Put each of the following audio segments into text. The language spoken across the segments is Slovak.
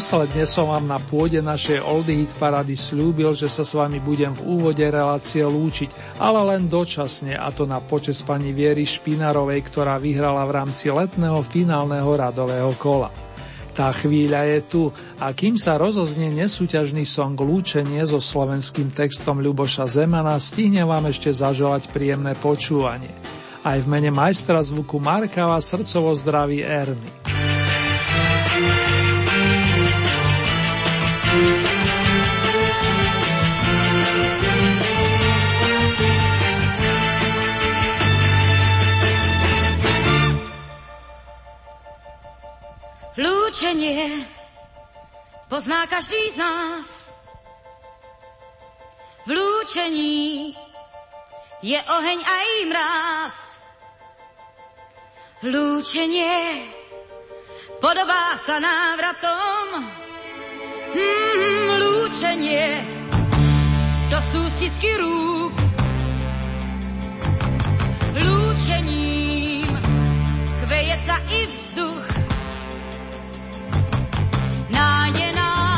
Posledne som vám na pôde našej Oldie Hit Parady slúbil, že sa s vami budem v úvode relácie lúčiť, ale len dočasne a to na počas pani Viery Špinarovej, ktorá vyhrala v rámci letného finálneho radového kola. Tá chvíľa je tu a kým sa rozoznie nesúťažný song Lúčenie so slovenským textom Ľuboša Zemana, stihne vám ešte zaželať príjemné počúvanie. Aj v mene majstra zvuku Marka vás srdcovo zdraví Erny. Lúčenie pozná každý z nás. V lúčení je oheň aj mráz. Lúčenie podobá sa návratom. Mm, lúčenie do sústisky rúk. Lúčením kveje sa i vzduch nájde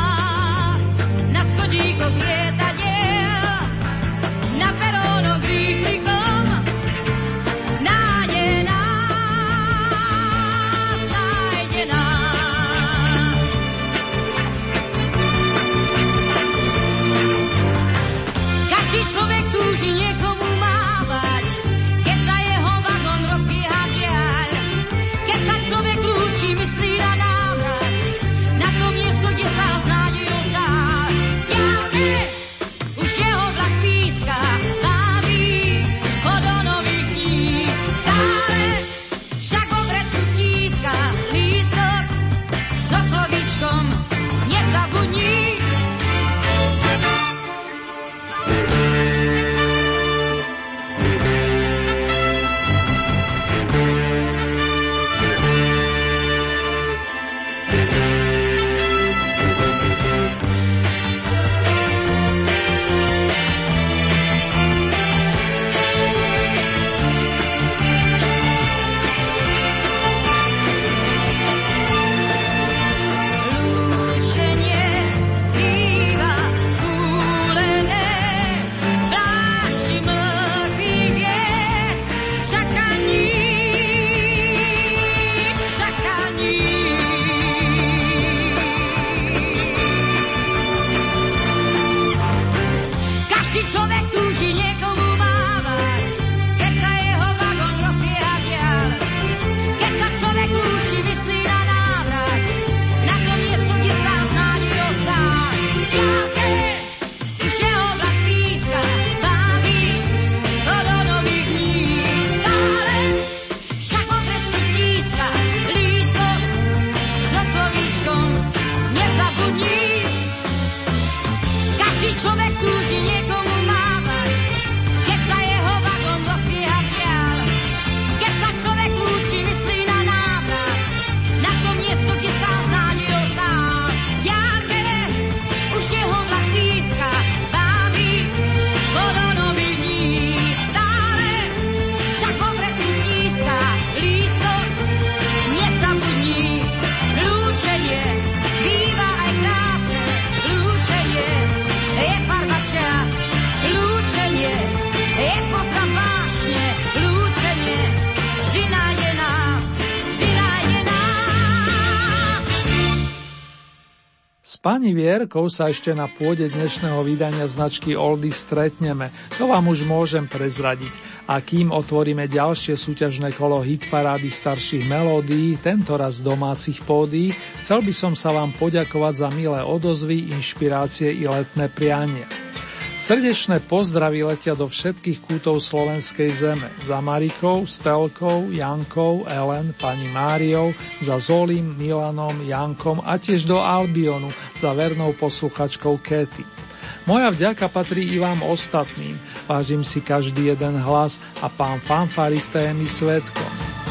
Vierkou sa ešte na pôde dnešného vydania značky Oldy stretneme, to vám už môžem prezradiť. A kým otvoríme ďalšie súťažné kolo hitparády starších melódií, tentoraz domácich pódií, chcel by som sa vám poďakovať za milé odozvy, inšpirácie i letné priania. Srdečné pozdravy letia do všetkých kútov slovenskej zeme. Za Marikou, Stelkou, Jankou, Ellen, pani Máriou, za Zolim, Milanom, Jankom a tiež do Albionu za vernou posluchačkou Kety. Moja vďaka patrí i vám ostatným. Vážim si každý jeden hlas a pán fanfarista je mi svetkom.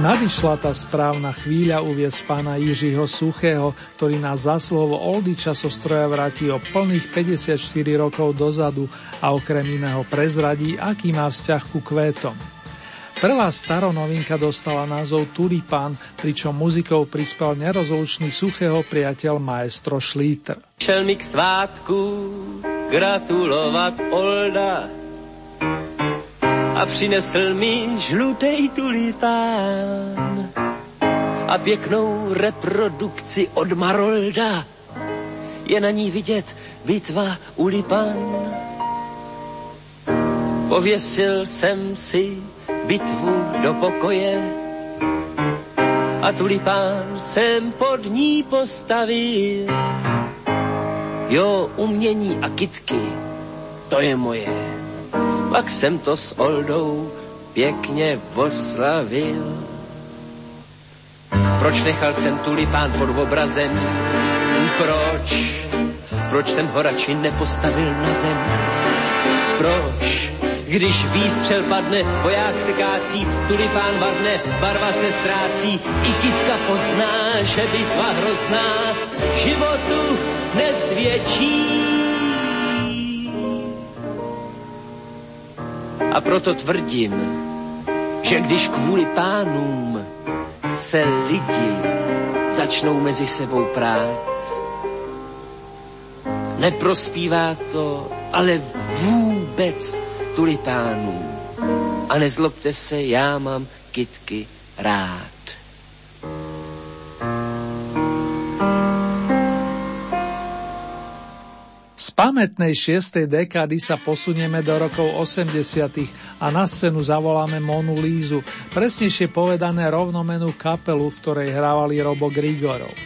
Nadišla tá správna chvíľa uviez pána Jiřího Suchého, ktorý nás za slovo Oldy časostroja vráti o plných 54 rokov dozadu a okrem iného prezradí, aký má vzťah ku kvétom. Prvá staronovinka dostala názov Tulipán, pričom muzikou prispel nerozlučný Suchého priateľ maestro Šlíter. Šel mi k svátku gratulovat Olda, a přinesl mi žlutej tulipán a pěknou reprodukci od Marolda. Je na ní vidět bitva u Lipan. Pověsil jsem si bitvu do pokoje a tulipán jsem pod ní postavil. Jo, umění a kitky, to je moje pak jsem to s Oldou pěkně oslavil. Proč nechal jsem tulipán pod obrazem? Proč? Proč jsem ho radši nepostavil na zem? Proč? Když výstřel padne, voják se kácí, tulipán vadne, barva se ztrácí, i kytka pozná, že bitva hrozná životu nesvědčí. A proto tvrdím, že když kvůli pánům se lidi začnou mezi sebou prát, neprospívá to ale vůbec tulipánům. A nezlobte se, já mám kitky rád. Z pamätnej šiestej dekády sa posunieme do rokov 80. a na scénu zavoláme Monu Lízu, presnejšie povedané rovnomenú kapelu, v ktorej hrávali Robo Grigorov.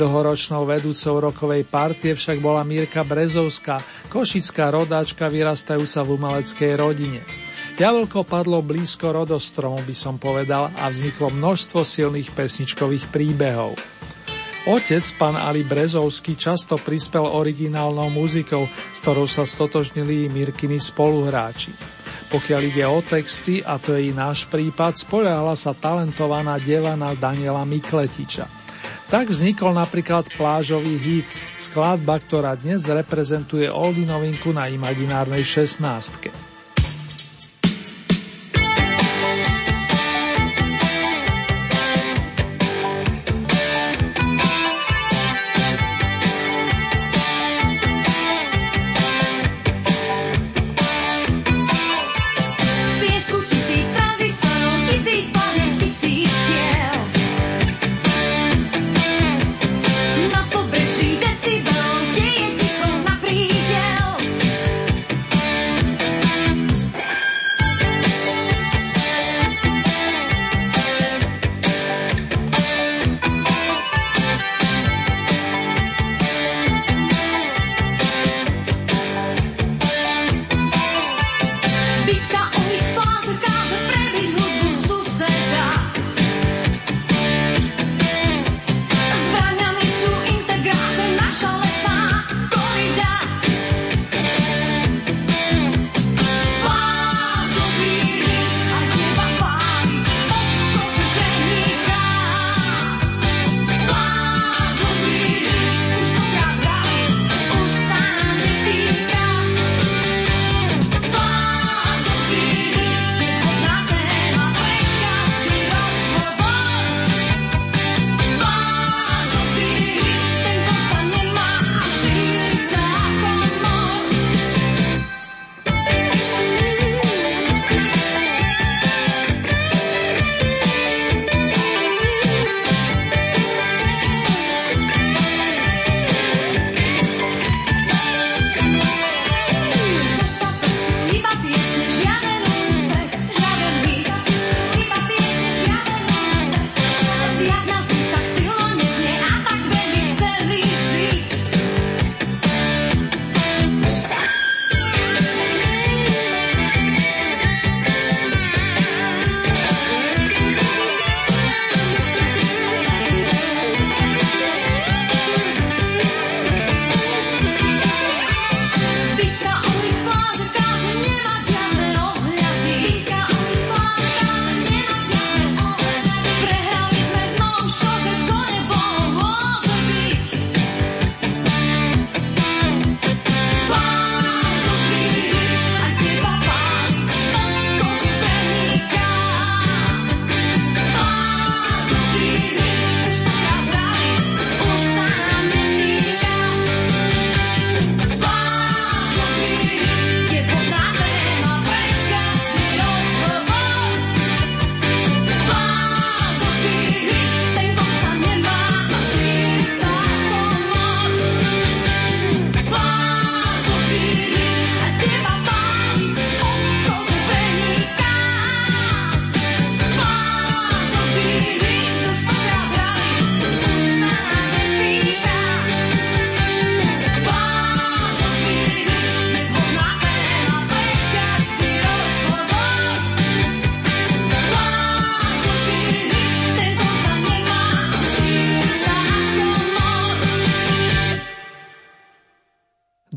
Dlhoročnou vedúcou rokovej partie však bola Mírka Brezovská, košická rodáčka vyrastajúca v umeleckej rodine. Jablko padlo blízko rodostromu, by som povedal, a vzniklo množstvo silných pesničkových príbehov. Otec, pán Ali Brezovský, často prispel originálnou muzikou, s ktorou sa stotožnili i Mirkiny spoluhráči. Pokiaľ ide o texty, a to je i náš prípad, spoľahala sa talentovaná devana Daniela Mikletiča. Tak vznikol napríklad plážový hit, skladba, ktorá dnes reprezentuje oldy novinku na imaginárnej 16.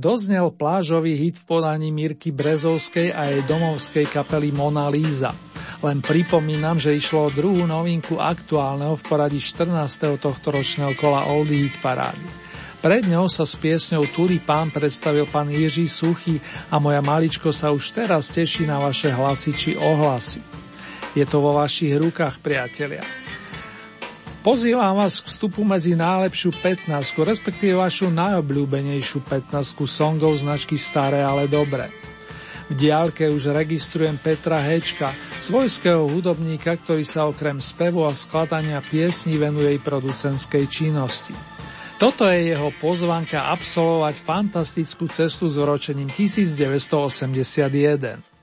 Doznel plážový hit v podaní Mirky Brezovskej a jej domovskej kapely Mona Lisa. Len pripomínam, že išlo o druhú novinku aktuálneho v poradí 14. tohto ročného kola Oldie Hit Parády. Pred ňou sa s piesňou Turi pán predstavil pán Jiří Suchy a moja maličko sa už teraz teší na vaše hlasy či ohlasy. Je to vo vašich rukách, priatelia. Pozývam vás k vstupu medzi najlepšiu 15, respektíve vašu najobľúbenejšiu 15 songov značky Staré, ale dobré. V diálke už registrujem Petra Hečka, svojského hudobníka, ktorý sa okrem spevu a skladania piesní venuje i producentskej činnosti. Toto je jeho pozvanka absolvovať fantastickú cestu s vročením 1981.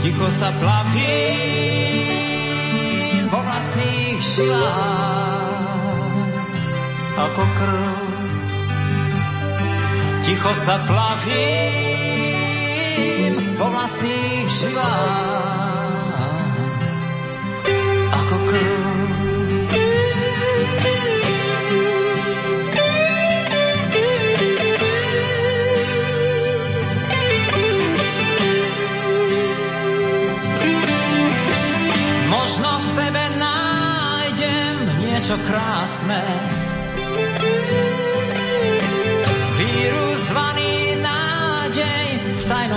Ticho sa plavím vo vlastných žilách ako krv. Ticho sa plavím po vlastných žilách. Ako krv. Možno v sebe nájdem niečo krásne,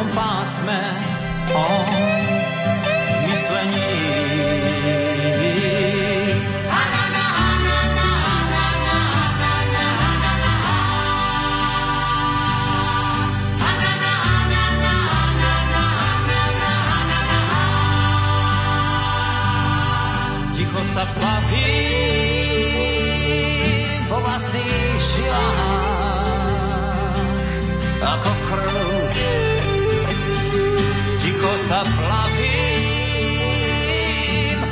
časom pásme o myslení. Ticho sa plavím po vlastných žilách ako krv sa plavím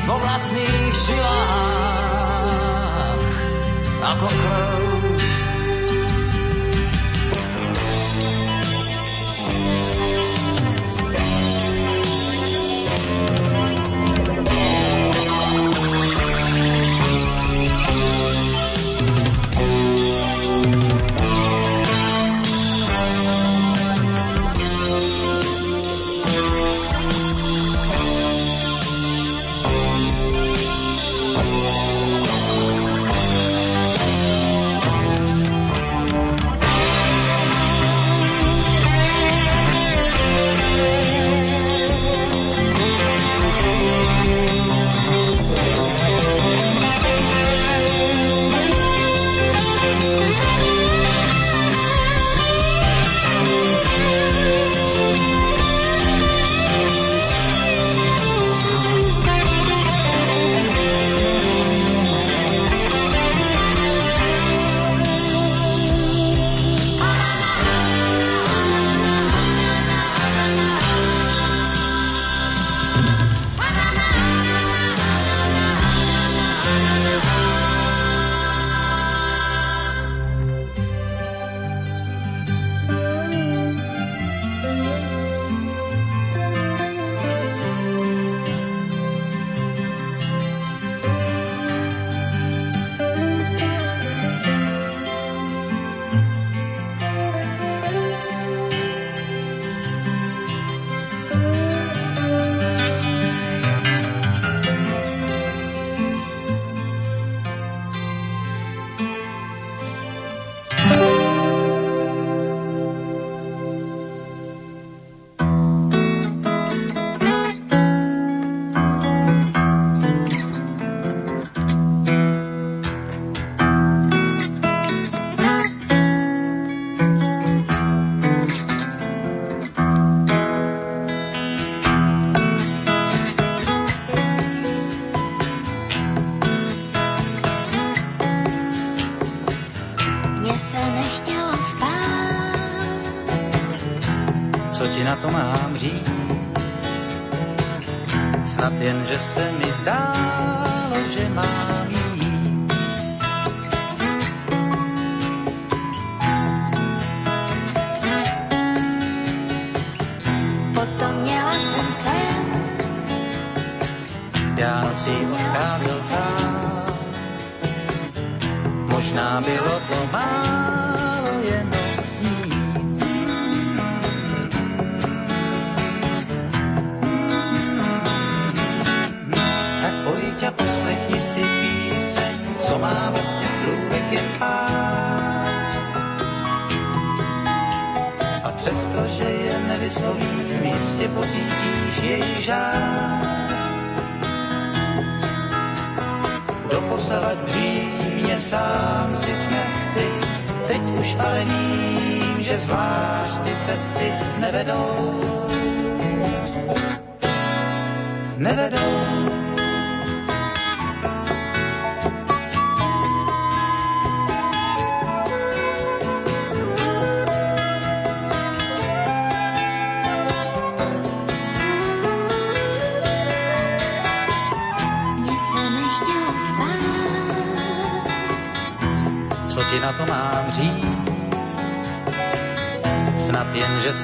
vo vlastných žilách, ako krv.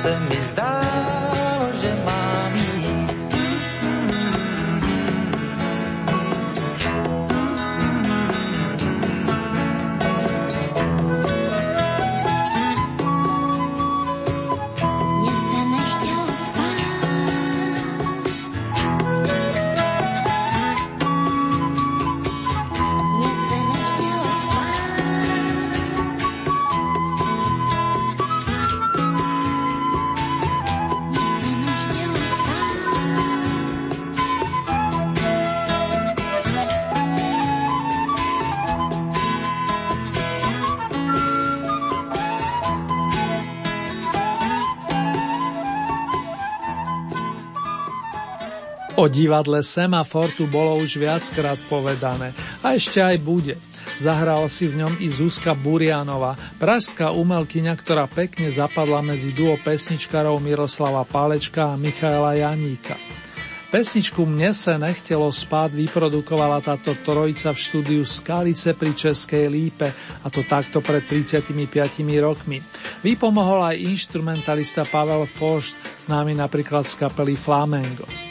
Jen, že Divadle Semafor tu bolo už viackrát povedané a ešte aj bude. Zahrala si v ňom i Zuzka Burianova, pražská umelkyňa, ktorá pekne zapadla medzi duo pesničkarov Miroslava Pálečka a Michaela Janíka. Pesničku Mne se nechtelo spát vyprodukovala táto trojica v štúdiu Skalice pri Českej Lípe, a to takto pred 35 rokmi. Vypomohol aj instrumentalista Pavel Forst, známy napríklad z kapely Flamengo.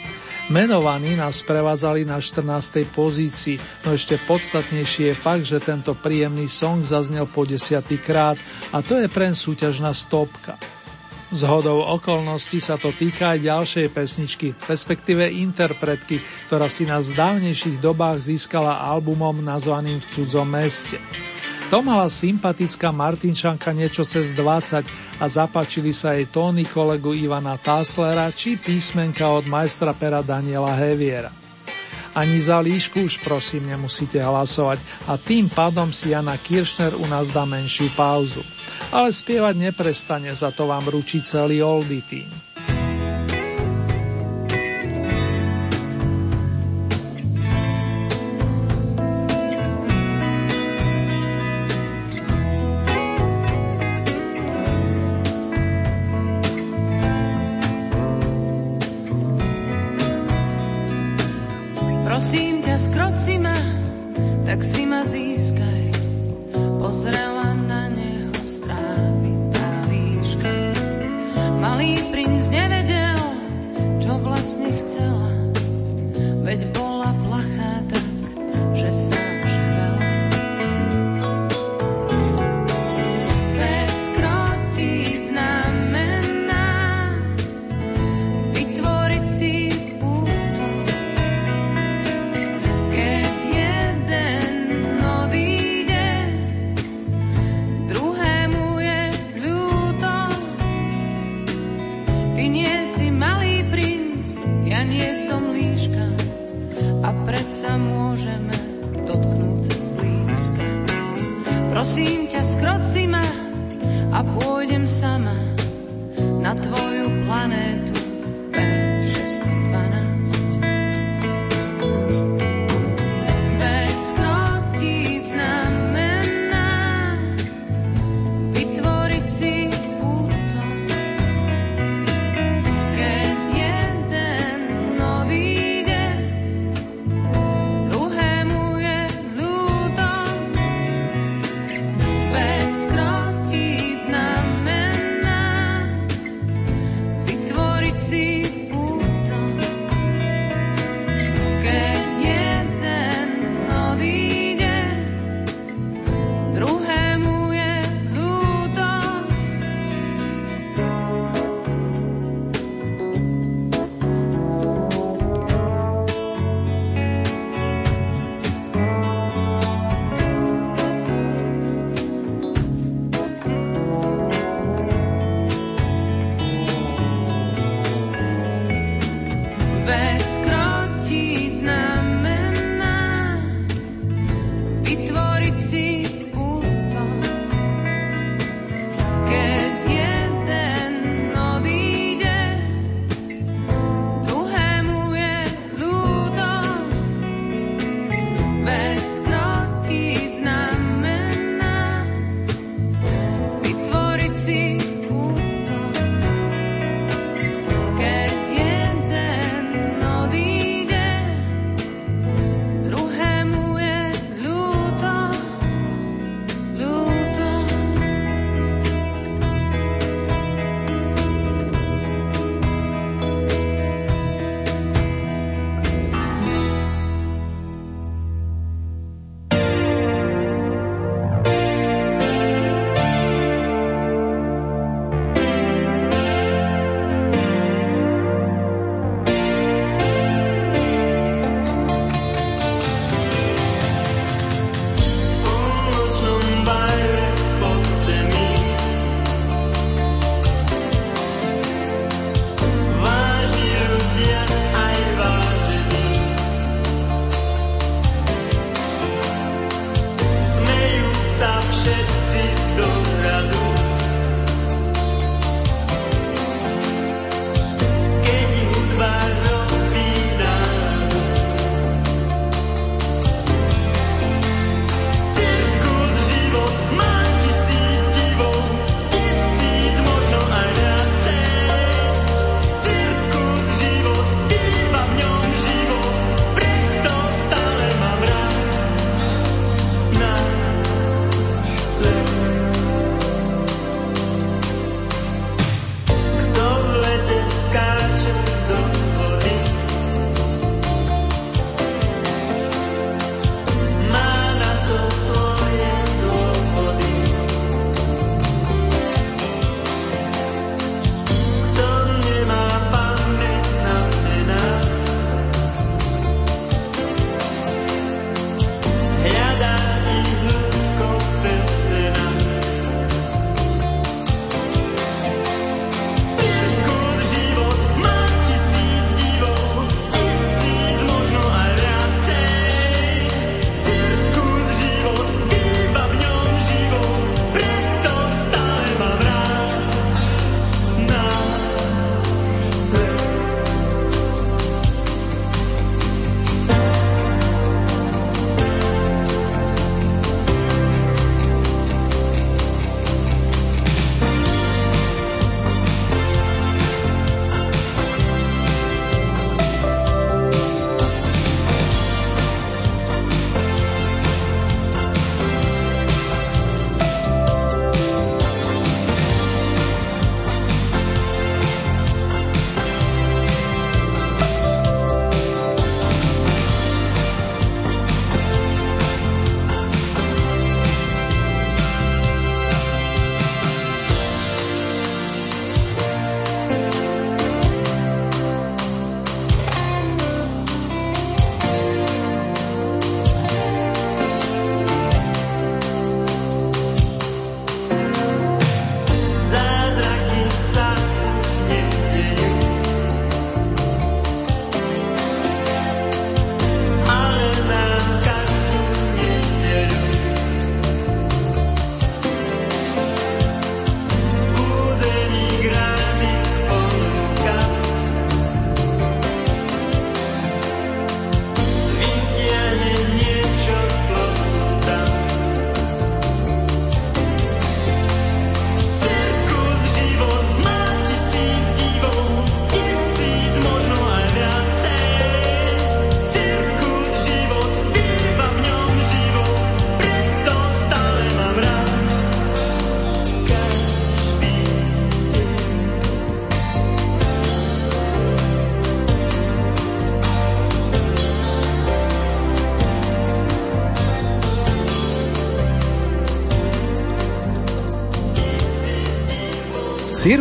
Menovaní nás prevádzali na 14. pozícii, no ešte podstatnejší je fakt, že tento príjemný song zaznel po desiatý krát a to je pre súťažná stopka. Z hodou okolností sa to týka aj ďalšej pesničky, respektíve interpretky, ktorá si nás v dávnejších dobách získala albumom nazvaným V cudzom meste. To mala sympatická Martinčanka niečo cez 20 a zapáčili sa jej tóny kolegu Ivana Táslera či písmenka od majstra pera Daniela Heviera. Ani za líšku už prosím nemusíte hlasovať a tým pádom si Jana Kiršner u nás dá menšiu pauzu. Ale spievať neprestane, za to vám ručí celý Oldy tým.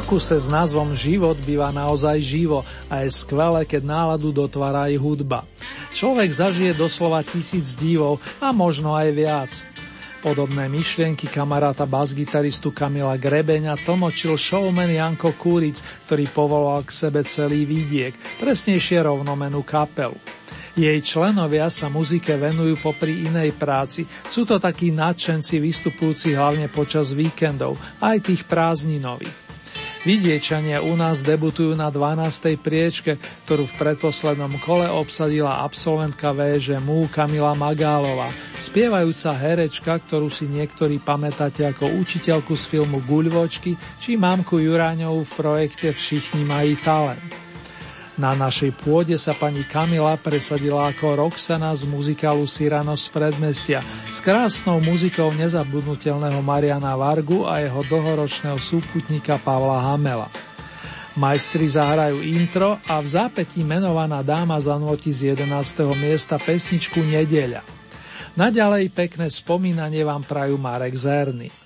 Cirkuse s názvom Život býva naozaj živo a je skvelé, keď náladu dotvára aj hudba. Človek zažije doslova tisíc divov a možno aj viac. Podobné myšlienky kamaráta basgitaristu Kamila Grebeňa tlmočil showman Janko Kuric, ktorý povolal k sebe celý výdiek, presnejšie rovnomenú kapelu. Jej členovia sa muzike venujú popri inej práci, sú to takí nadšenci vystupujúci hlavne počas víkendov, aj tých prázdninových. Vidiečania u nás debutujú na 12. priečke, ktorú v predposlednom kole obsadila absolventka VŽMU Kamila Magálová, spievajúca herečka, ktorú si niektorí pamätáte ako učiteľku z filmu Guľvočky či mamku Juráňovú v projekte Všichni mají talent. Na našej pôde sa pani Kamila presadila ako Roxana z muzikálu Cyrano z predmestia s krásnou muzikou nezabudnutelného Mariana Vargu a jeho dlhoročného súputníka Pavla Hamela. Majstri zahrajú intro a v zápätí menovaná dáma zanotí z 11. miesta pesničku Nedeľa. Naďalej pekné spomínanie vám prajú Marek Zerny.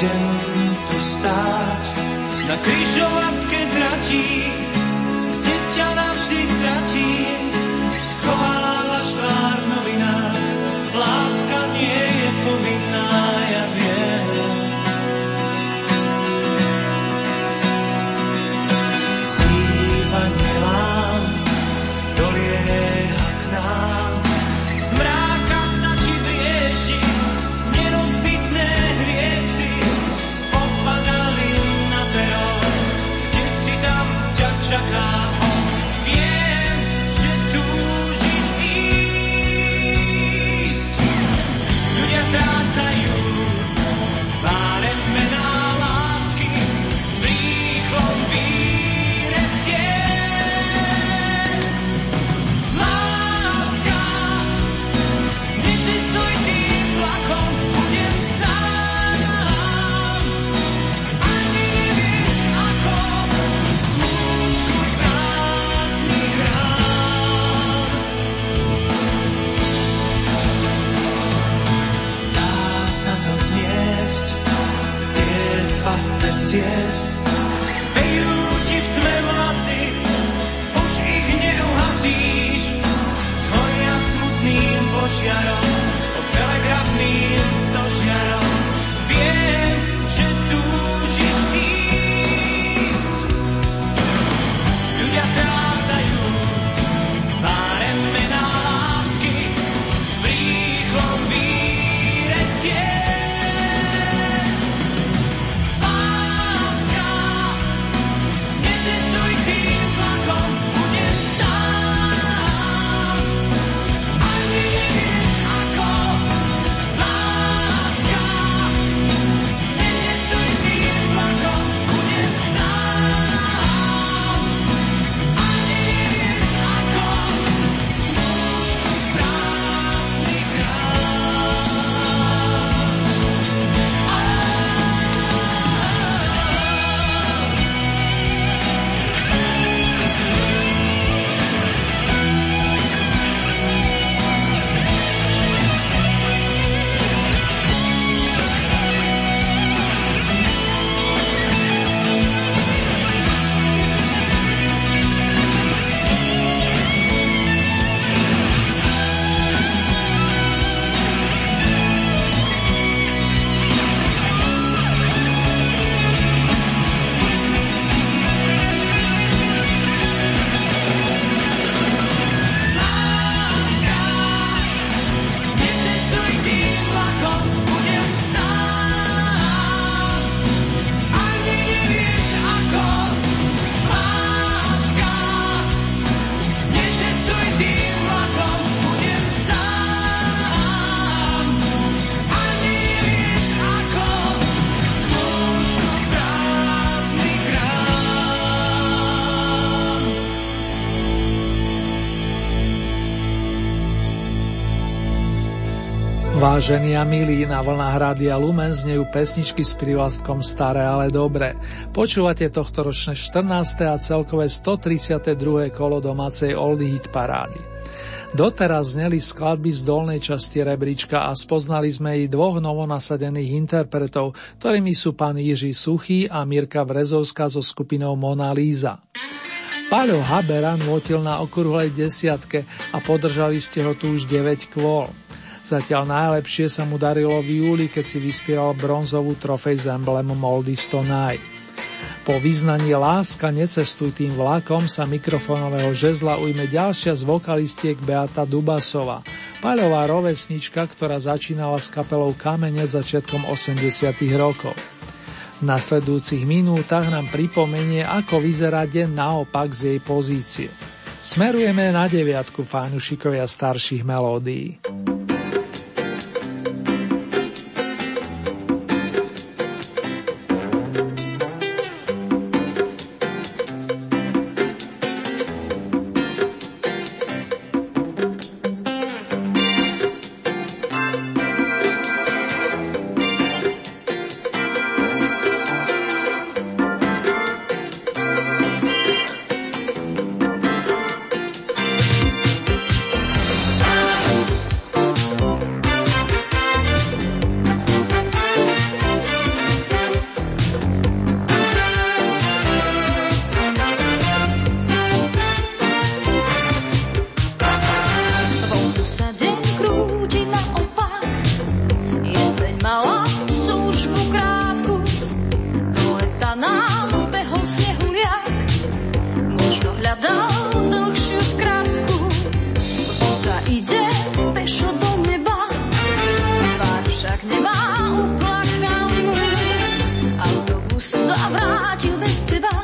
Budem tu stáť. Na križovatke tratí, Vážení a milí, na vlnách Rádia Lumen znejú pesničky s prívlastkom Staré, ale dobré. Počúvate tohto ročné 14. a celkové 132. kolo domácej Oldie Hit parády. Doteraz zneli skladby z dolnej časti rebríčka a spoznali sme i dvoch novonasadených interpretov, ktorými sú pán Jiří Suchý a Mirka Brezovská so skupinou Mona Líza. Paľo Habera nôtil na okrúhlej desiatke a podržali ste ho tu už 9 kvôl. Zatiaľ najlepšie sa mu darilo v júli, keď si vyspieval bronzovú trofej s emblemom Oldies Tonight. Po vyznaní Láska necestuj tým vlakom sa mikrofónového žezla ujme ďalšia z vokalistiek Beata Dubasová, paľová rovesnička, ktorá začínala s kapelou Kamene začiatkom 80 rokov. V nasledujúcich minútach nám pripomenie, ako vyzerá deň naopak z jej pozície. Smerujeme na deviatku fánušikovia starších melódií. go abacił to sywa.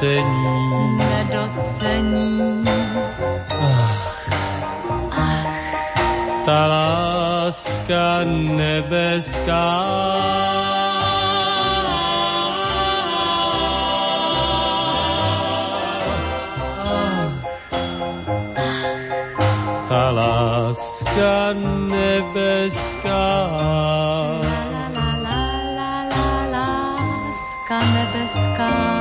nedocení. Nedocení. Ach, ach. Ta láska nebeská. Ach, ta láska nebeská. nebeská.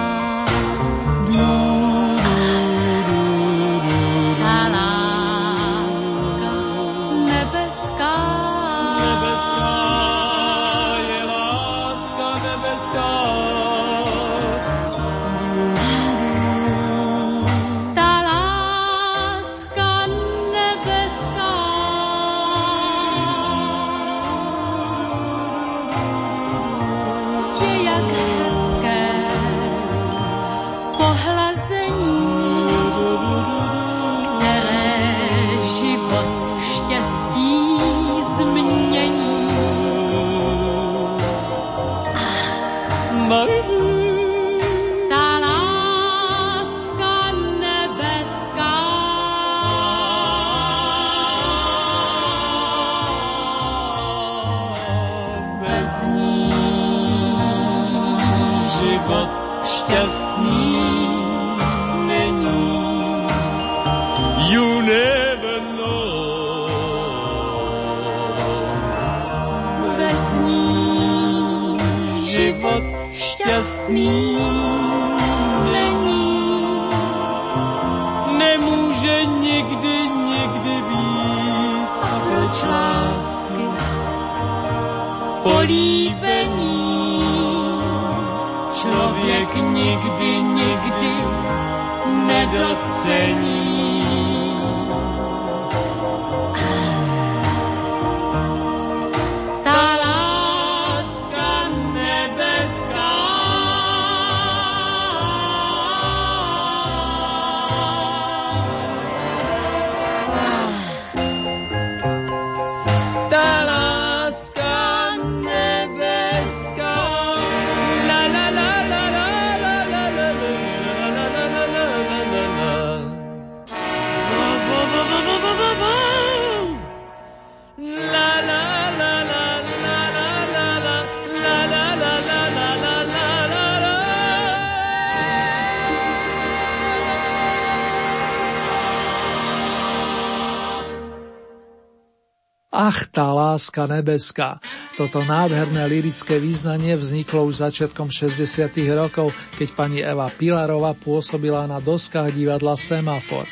Láska nebeská. Toto nádherné lirické význanie vzniklo už začiatkom 60. rokov, keď pani Eva Pilarova pôsobila na doskách divadla Semafor.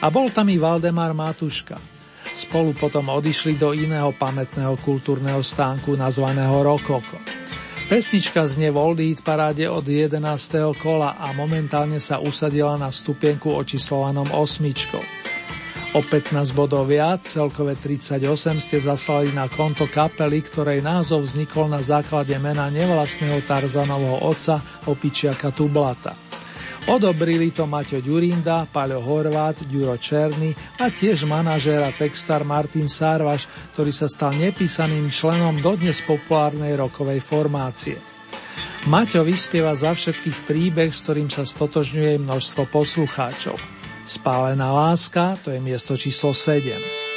A bol tam i Valdemar Matuška. Spolu potom odišli do iného pamätného kultúrneho stánku nazvaného Rokoko. Pesnička znie v paráde od 11. kola a momentálne sa usadila na stupienku očíslovanom osmičkou. O 15 bodov viac, celkové 38 ste zaslali na konto kapely, ktorej názov vznikol na základe mena nevlastného Tarzanovho otca, opičiaka Tublata. Odobrili to Maťo Ďurinda, Paľo Horvát, Ďuro Černý a tiež manažér a textár Martin Sárvaš, ktorý sa stal nepísaným členom dodnes populárnej rokovej formácie. Maťo vyspieva za všetkých príbeh, s ktorým sa stotožňuje množstvo poslucháčov. Spálená láska, to je miesto číslo 7.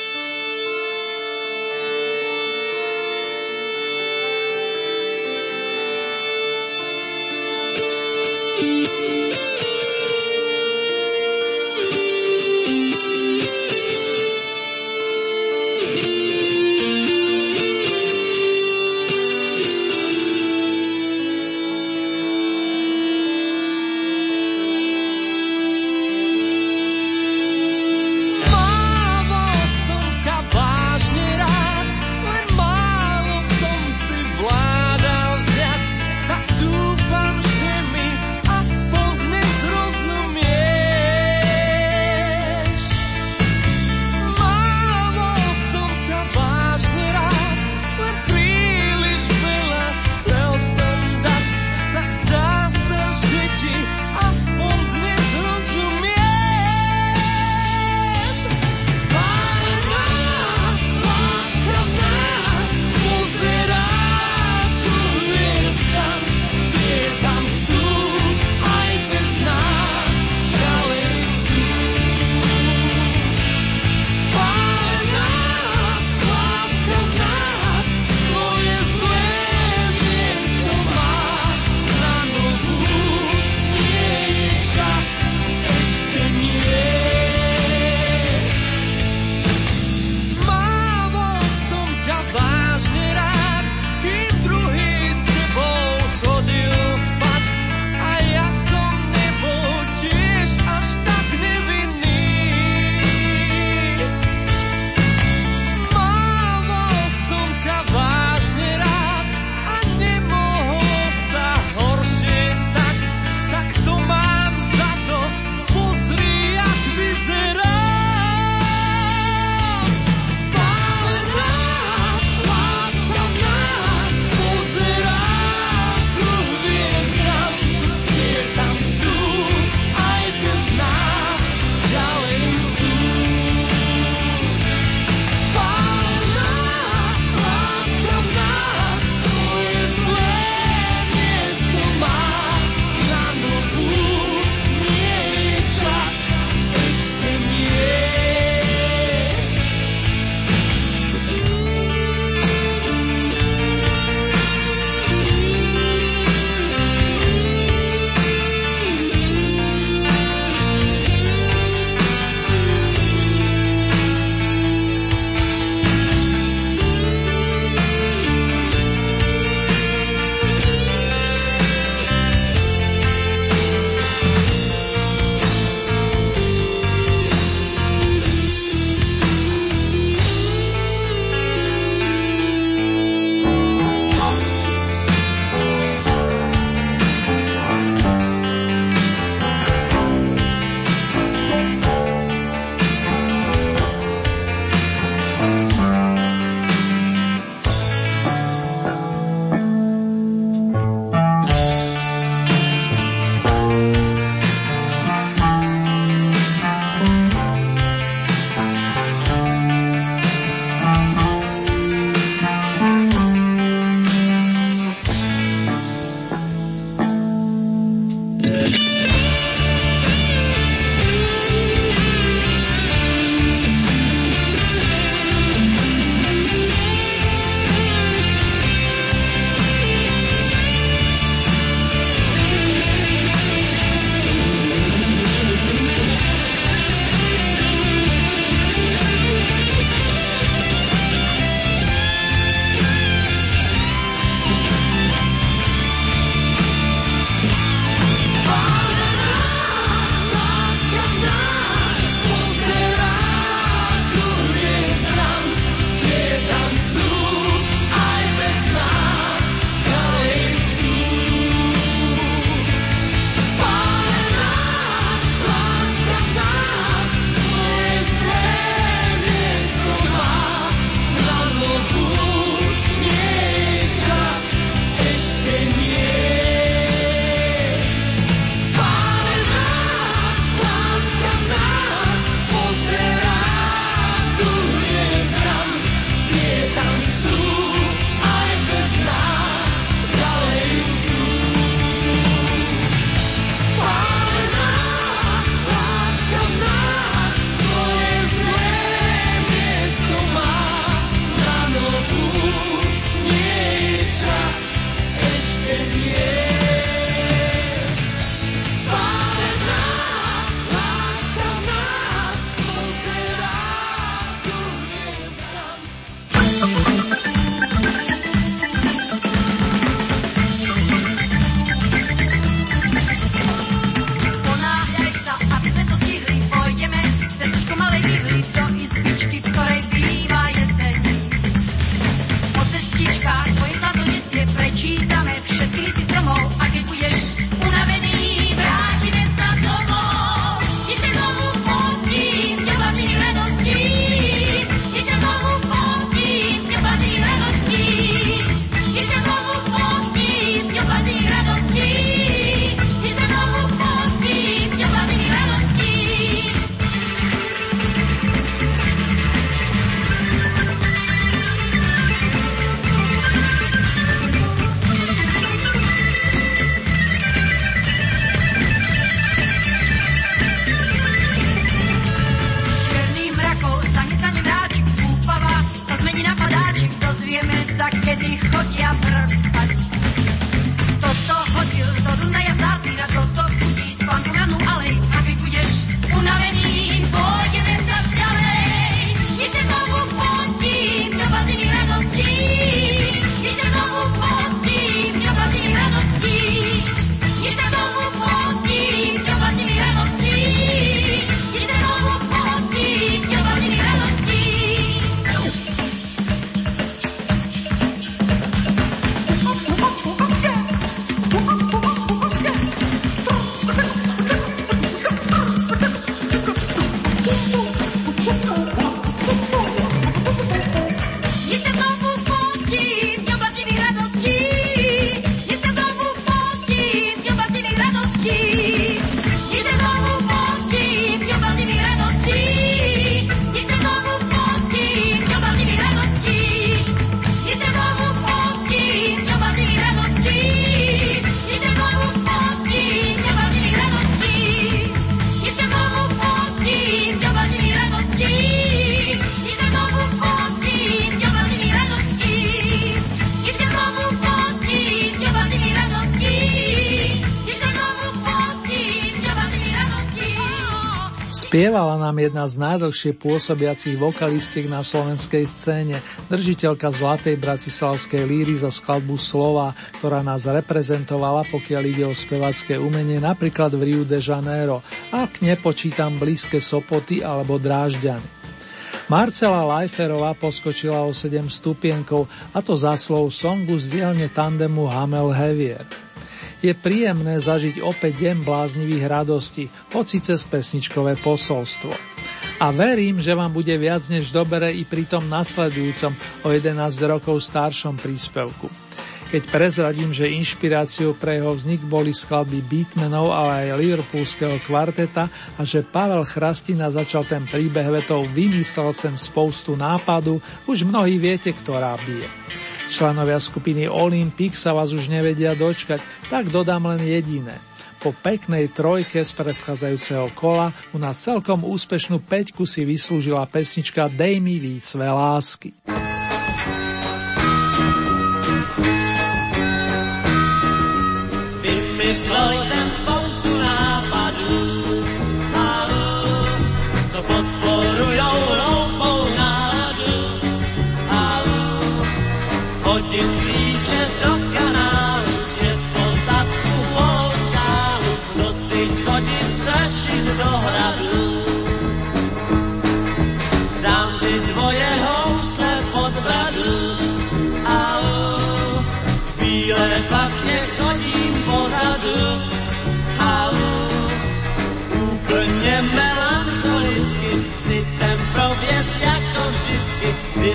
Spievala nám jedna z najdlhšie pôsobiacich vokalistiek na slovenskej scéne, držiteľka Zlatej bratislavskej líry za skladbu Slova, ktorá nás reprezentovala, pokiaľ ide o spevacké umenie napríklad v Rio de Janeiro, ak nepočítam blízke Sopoty alebo Drážďany. Marcela Leiferová poskočila o 7 stupienkov a to za slov songu z dielne tandemu Hamel Hevier. Je príjemné zažiť opäť deň bláznivých radostí, hoci cez pesničkové posolstvo. A verím, že vám bude viac než dobere i pri tom nasledujúcom o 11 rokov staršom príspevku. Keď prezradím, že inšpiráciou pre jeho vznik boli skladby Beatmenov, ale aj Liverpoolského kvarteta a že Pavel Chrastina začal ten príbeh vetou vymyslel sem spoustu nápadu, už mnohí viete, ktorá bije. Členovia skupiny Olympic sa vás už nevedia dočkať, tak dodám len jediné. Po peknej trojke z predchádzajúceho kola u nás celkom úspešnú peťku si vyslúžila pesnička Dej mi víc své lásky. Vymyslel jsem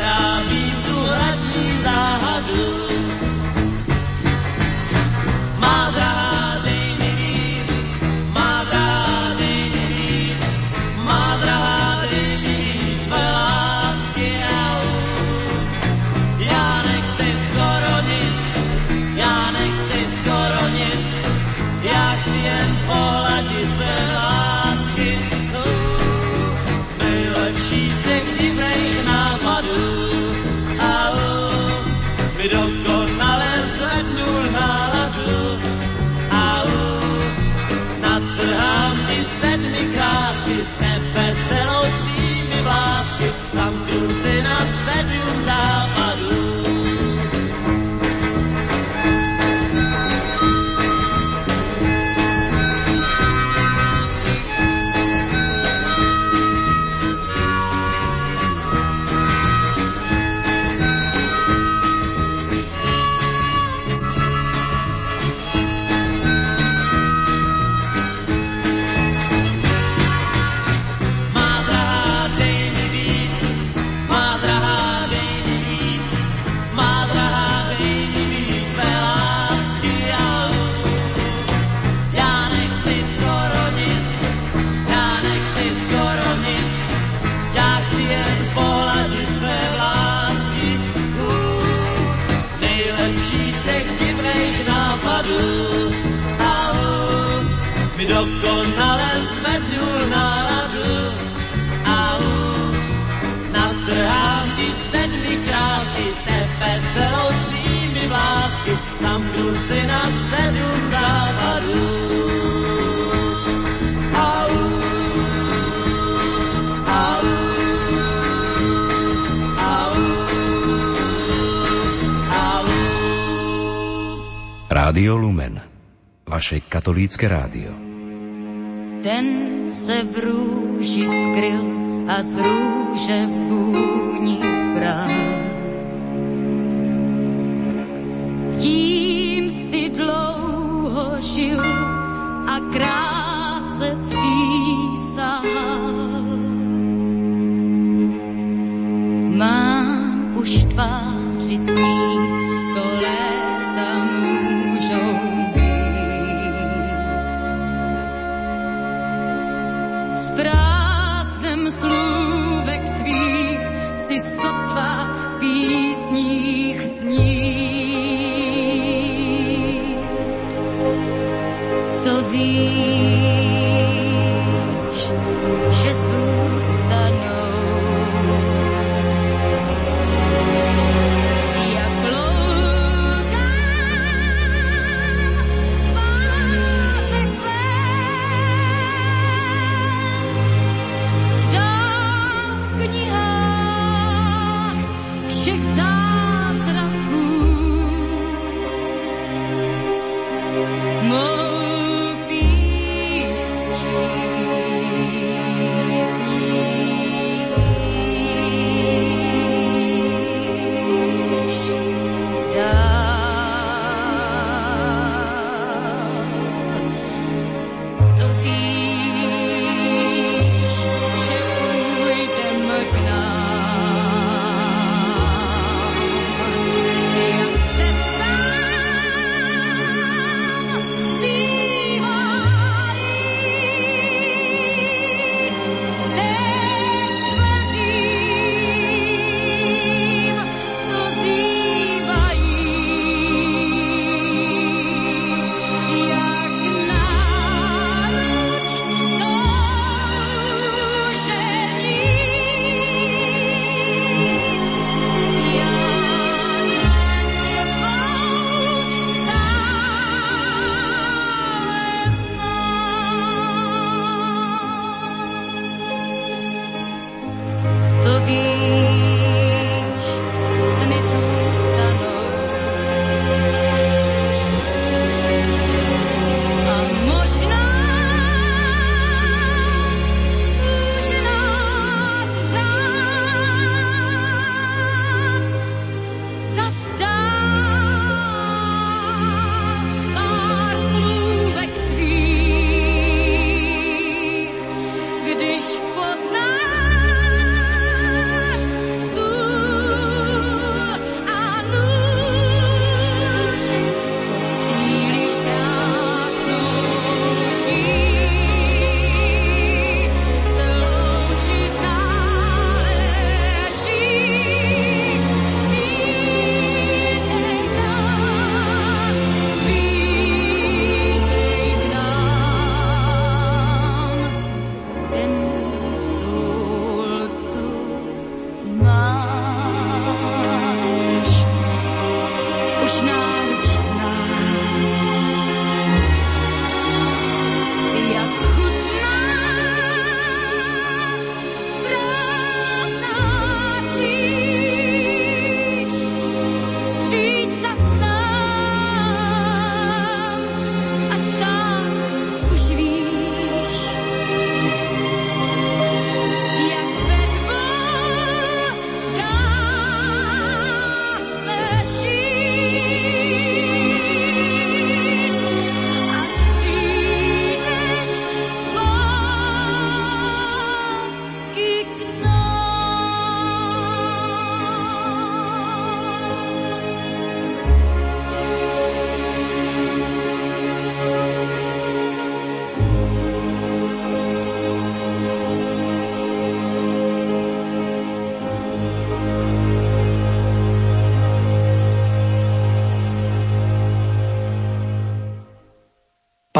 vyrábím tu katolícke rádio. Ten se v růži skryl a z růže vůni bral. Tím si dlouho žil a kráse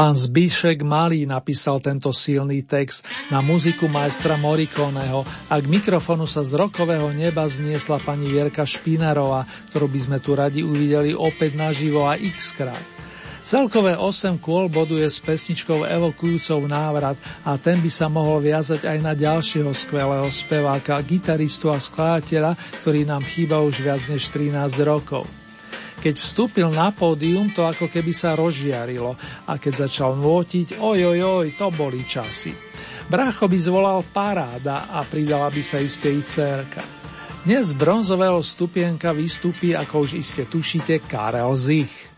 Pán Zbyšek Malý napísal tento silný text na muziku majstra Morikoneho a k mikrofonu sa z rokového neba zniesla pani Vierka Špinarová, ktorú by sme tu radi uvideli opäť naživo a x krát. Celkové 8 kôl boduje s pesničkou evokujúcou návrat a ten by sa mohol viazať aj na ďalšieho skvelého speváka, gitaristu a skladateľa, ktorý nám chýba už viac než 13 rokov. Keď vstúpil na pódium, to ako keby sa rozžiarilo a keď začal nôtiť, ojojoj, to boli časy. Brácho by zvolal paráda a pridala by sa iste i cerka. Dnes z bronzového stupienka vystúpi, ako už iste tušíte, Karel Zich.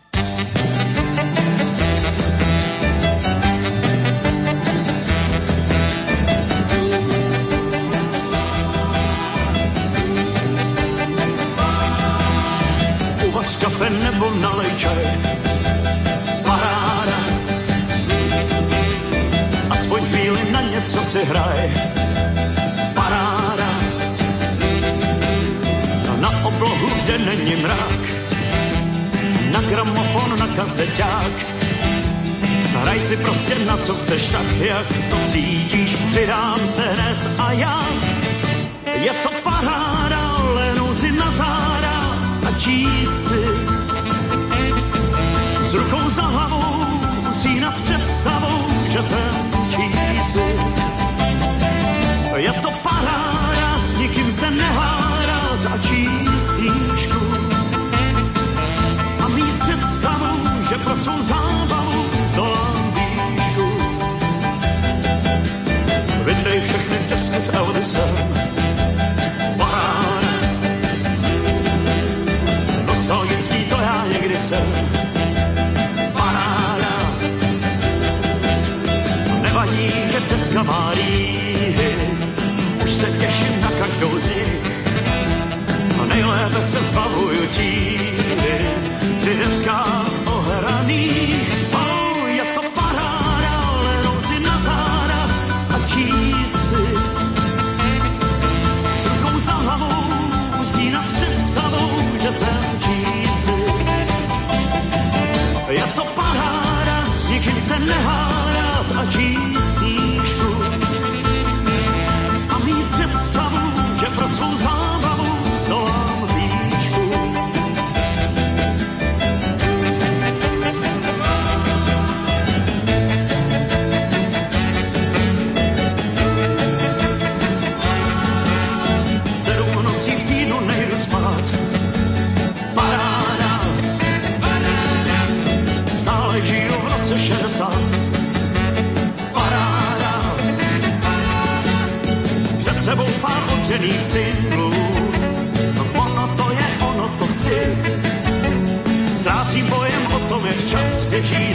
energy.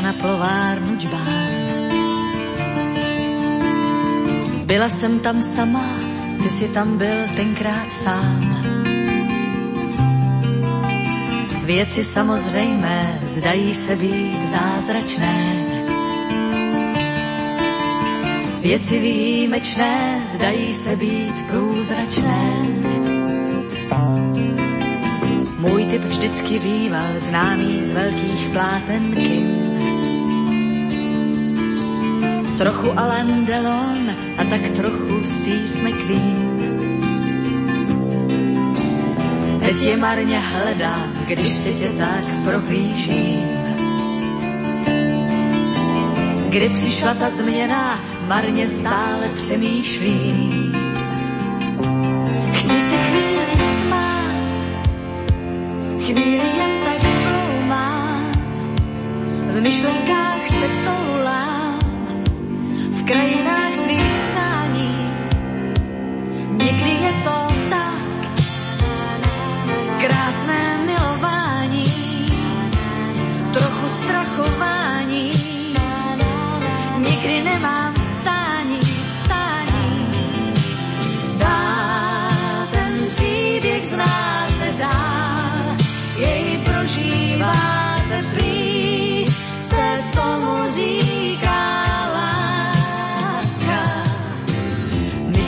na plovárnu džbán. Byla jsem tam sama, ty si tam byl tenkrát sám. Věci samozřejmé zdají se být zázračné. Věci výjimečné zdají se být průzračné. Můj typ vždycky býval známý z velkých plátenky. trochu Alan Delon a tak trochu Steve McQueen. Teď je marně hledám, když se tě tak prohlížím. Kdy přišla ta změna, marně stále přemýšlím.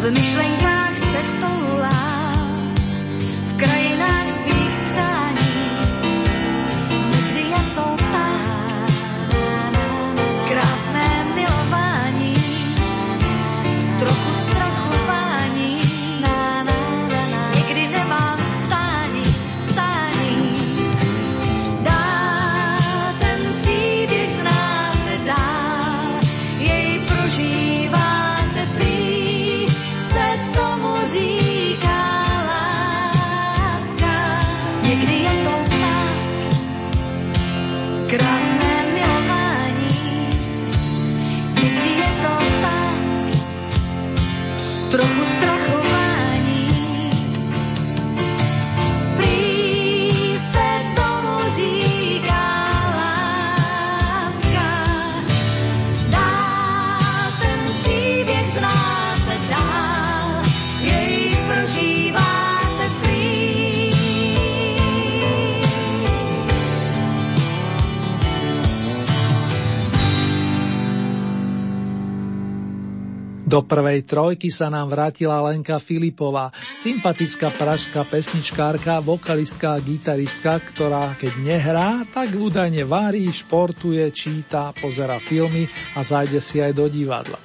Wenn ich schwenke Do prvej trojky sa nám vrátila Lenka Filipová, sympatická pražská pesničkárka, vokalistka a gitaristka, ktorá keď nehrá, tak údajne varí, športuje, číta, pozera filmy a zajde si aj do divadla.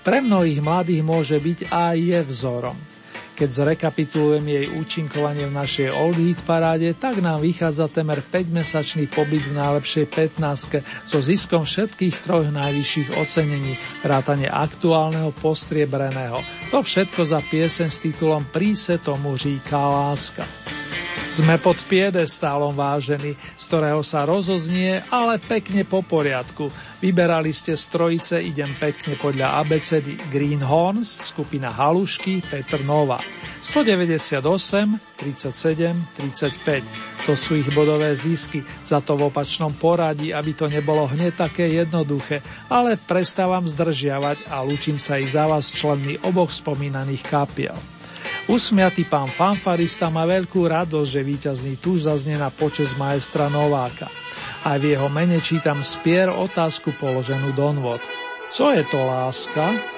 Pre mnohých mladých môže byť a je vzorom. Keď zrekapitulujem jej účinkovanie v našej Old Hit paráde, tak nám vychádza temer 5-mesačný pobyt v najlepšej 15 so ziskom všetkých troch najvyšších ocenení, vrátane aktuálneho postriebreného. To všetko za piesen s titulom Príse tomu říká láska. Sme pod piedestálom vážení, z ktorého sa rozoznie, ale pekne po poriadku. Vyberali ste z trojice Idem pekne podľa abecedy Greenhorns, skupina Halušky, Petr Nova. 198, 37, 35. To sú ich bodové zisky, za to v opačnom poradí, aby to nebolo hneď také jednoduché, ale prestávam zdržiavať a lúčim sa ich za vás členmi oboch spomínaných kapiel. Usmiatý pán fanfarista má veľkú radosť, že víťazný tuž zaznie na počes maestra Nováka. Aj v jeho mene čítam spier otázku položenú Donvod. Co je to láska?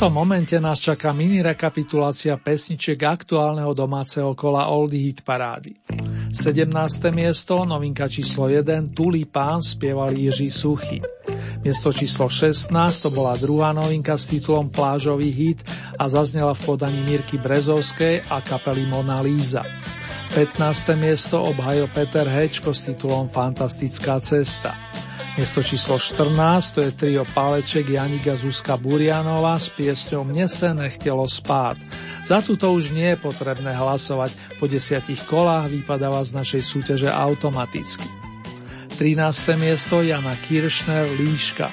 Tomto momente nás čaká mini rekapitulácia pesničiek aktuálneho domáceho kola Oldie Hit parády. 17. miesto, novinka číslo 1, Tulipán spieval Jiří Suchy. Miesto číslo 16 to bola druhá novinka s titulom Plážový hit a zaznela v podaní Mirky Brezovskej a kapely Mona Líza. 15. miesto obhajil Peter Hečko s titulom Fantastická cesta. Miesto číslo 14 to je trio Paleček Janika Zuzka Burianová s piesťou Mne se nechtelo spát. Za túto už nie je potrebné hlasovať, po desiatich kolách vypadáva z našej súťaže automaticky. 13. miesto Jana Kiršner Líška.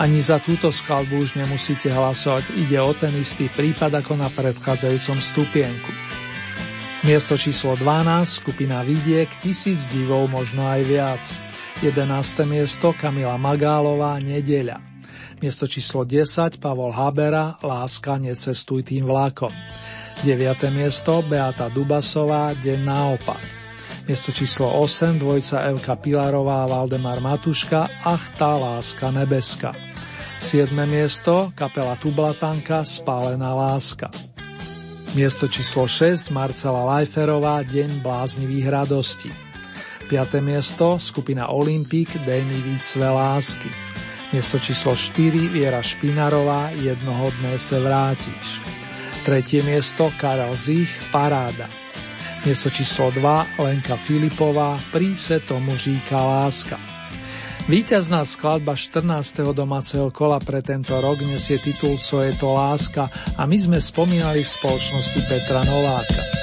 Ani za túto skladbu už nemusíte hlasovať, ide o ten istý prípad ako na predchádzajúcom stupienku. Miesto číslo 12, skupina Vidiek, tisíc divov, možno aj viac. 11. miesto Kamila Magálová Nedeľa. Miesto číslo 10 Pavol Habera Láska necestuj tým vlakom. 9. miesto Beata Dubasová Deň naopak. Miesto číslo 8 dvojca Evka Pilarová Valdemar Matuška Ach tá láska nebeska. 7. miesto kapela Tublatanka Spálená láska. Miesto číslo 6 Marcela Lajferová Deň bláznivých radostí. 5. miesto skupina Olympic Dej mi víc své lásky. Miesto číslo 4 Viera Špinarová Jednohodné se vrátiš. Tretie miesto Karel Zich Paráda. Miesto číslo 2 Lenka Filipová Prí se tomu říká láska. Výťazná skladba 14. domáceho kola pre tento rok nesie titul Co je to láska a my sme spomínali v spoločnosti Petra Nováka.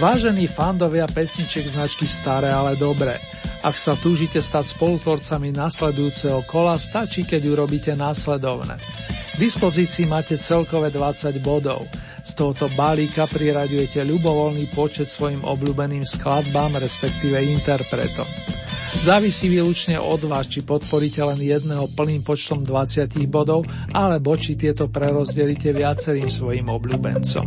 Vážení fandovia pesniček značky Staré, ale dobré. Ak sa túžite stať spolutvorcami nasledujúceho kola, stačí, keď urobíte následovné. V dispozícii máte celkové 20 bodov. Z tohoto balíka priraďujete ľubovoľný počet svojim obľúbeným skladbám, respektíve interpretom. Závisí výlučne od vás, či podporíte len jedného plným počtom 20 bodov, alebo či tieto prerozdelíte viacerým svojim obľúbencom.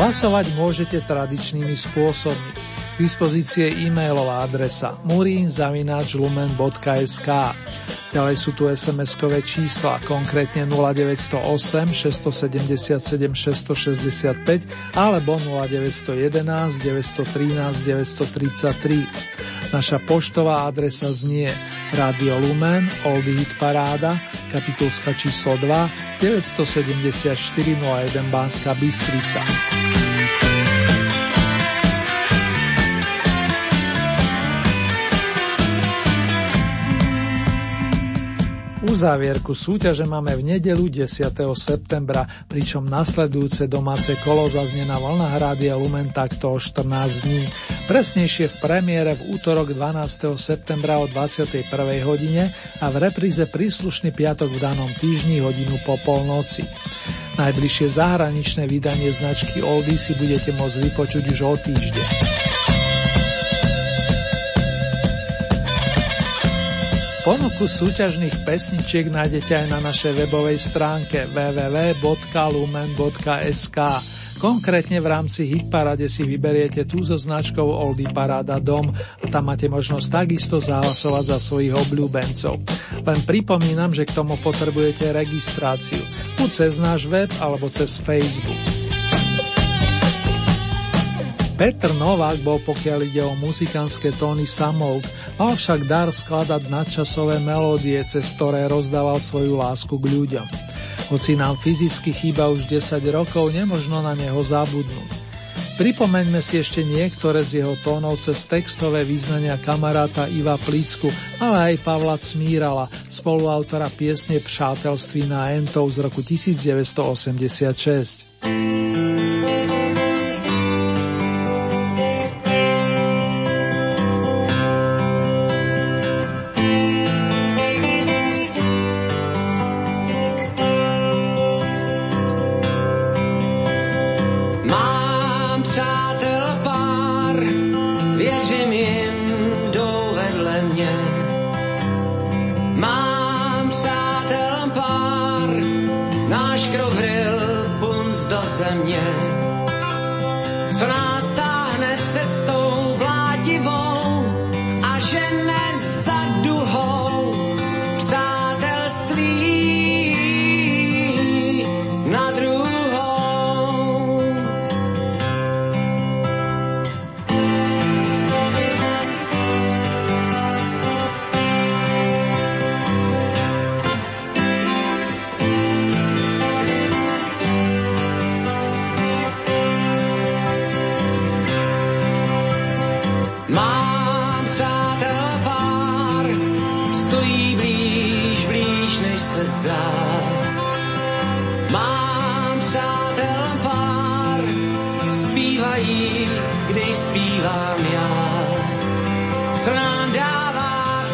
Hlasovať môžete tradičnými spôsobmi. K dispozície e-mailová adresa murinzavináčlumen.sk Ďalej sú tu SMS-kové čísla, konkrétne 0908 677 665 alebo 0911 913 933. Naša poštová adresa znie Radio Lumen, Oldie Hit Paráda, kapitulska číslo 2, 974 01 Banská Bystrica. Uzávierku súťaže máme v nedelu 10. septembra, pričom nasledujúce domáce kolo zaznie na vlnách Rádia Lumen takto o 14 dní. Presnejšie v premiére v útorok 12. septembra o 21. hodine a v repríze príslušný piatok v danom týždni hodinu po polnoci. Najbližšie zahraničné vydanie značky Oldie si budete môcť vypočuť už o týždeň. Ponuku súťažných pesničiek nájdete aj na našej webovej stránke www.lumen.sk. Konkrétne v rámci Hitparade si vyberiete tú so značkou Oldy Parada Dom a tam máte možnosť takisto zahlasovať za svojich obľúbencov. Len pripomínam, že k tomu potrebujete registráciu, buď cez náš web alebo cez Facebook. Petr Novák bol pokiaľ ide o muzikánske tóny samouk, mal však dar skladať nadčasové melódie, cez ktoré rozdával svoju lásku k ľuďom. Hoci nám fyzicky chýba už 10 rokov, nemožno na neho zabudnúť. Pripomeňme si ešte niektoré z jeho tónov cez textové význania kamaráta Iva Plícku, ale aj Pavla Cmírala, spoluautora piesne Přátelství na Entov z roku 1986.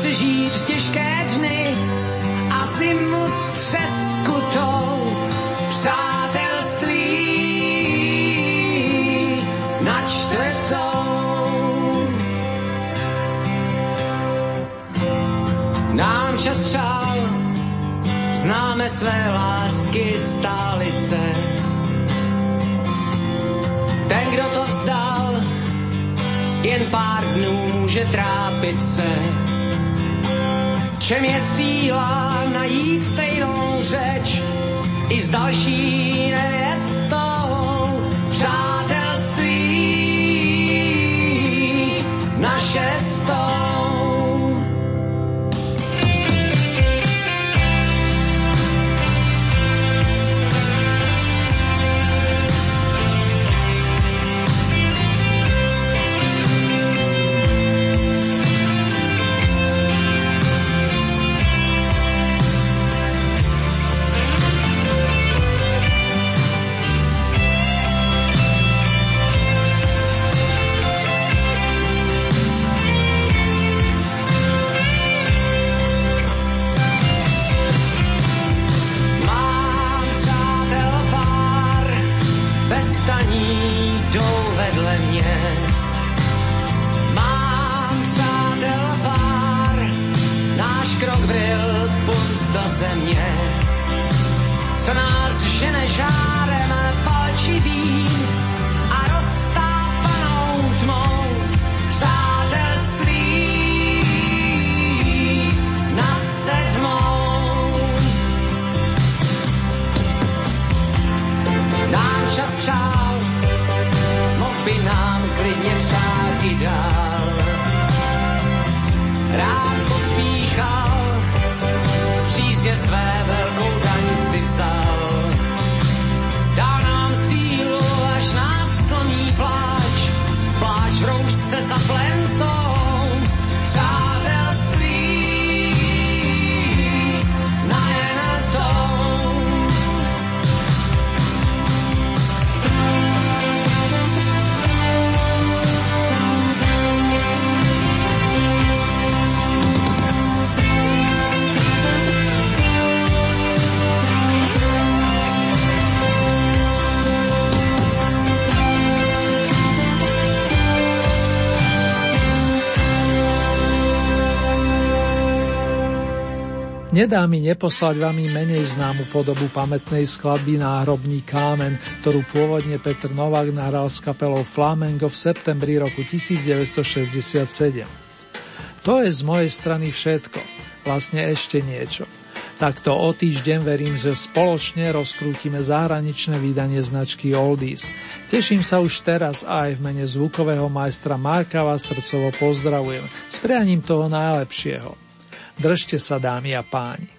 přežít těžké dny a zimu třeskutou přátelství na čtvrtou. Nám čas přál, známe své lásky stálice. Ten, kdo to vzdal, jen pár dnů může trápit se čem je síla najít stejnou řeč i s další nevěstou přátelství. Naše Nedá mi neposlať vám menej známu podobu pamätnej skladby Náhrobný kámen, ktorú pôvodne Petr Novák nahral s kapelou Flamengo v septembri roku 1967. To je z mojej strany všetko. Vlastne ešte niečo. Takto o týždeň verím, že spoločne rozkrútime zahraničné vydanie značky Oldies. Teším sa už teraz a aj v mene zvukového majstra Marka vás srdcovo pozdravujem s prianím toho najlepšieho. Držte sa dámy a páni.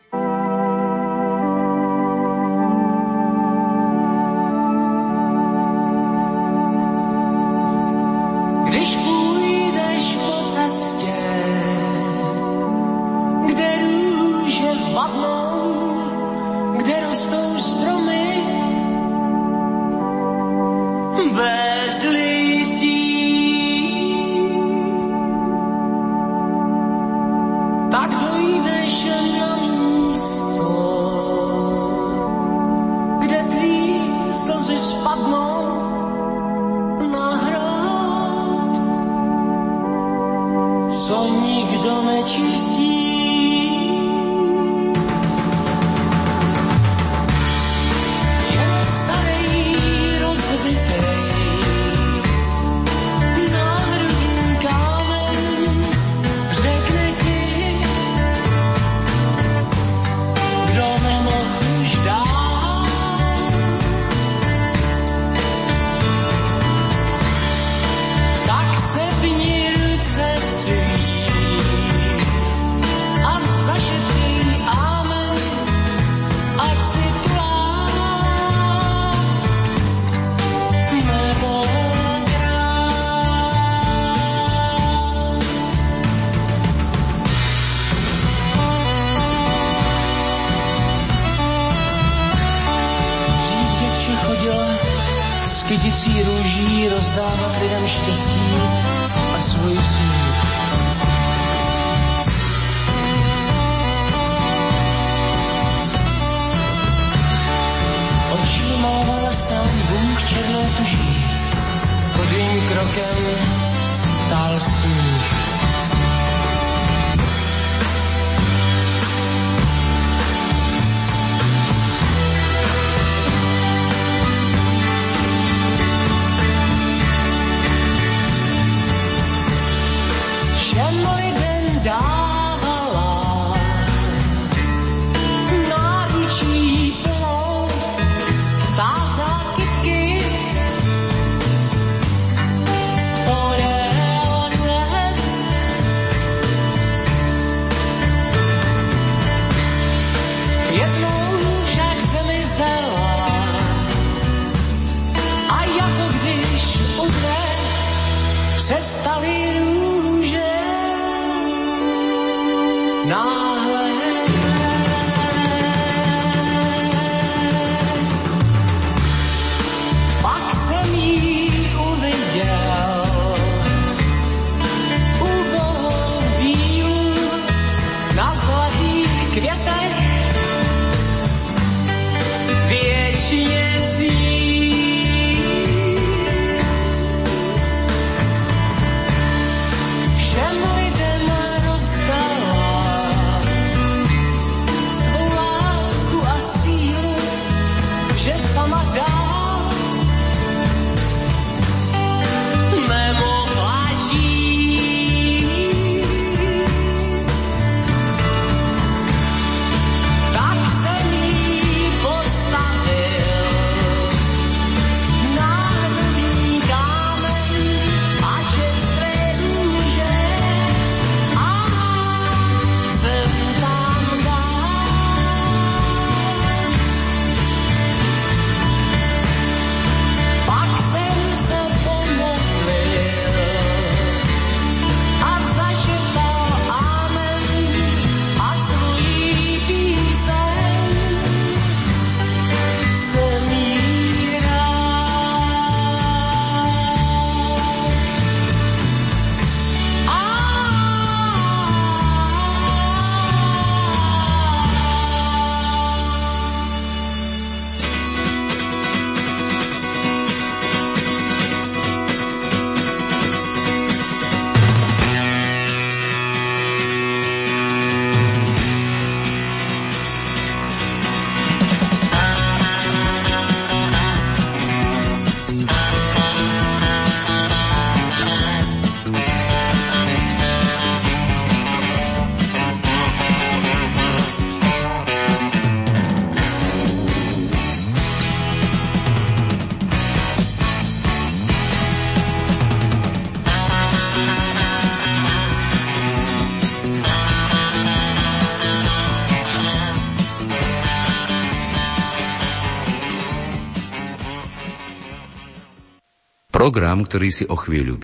Program, ktorý si o chvíľu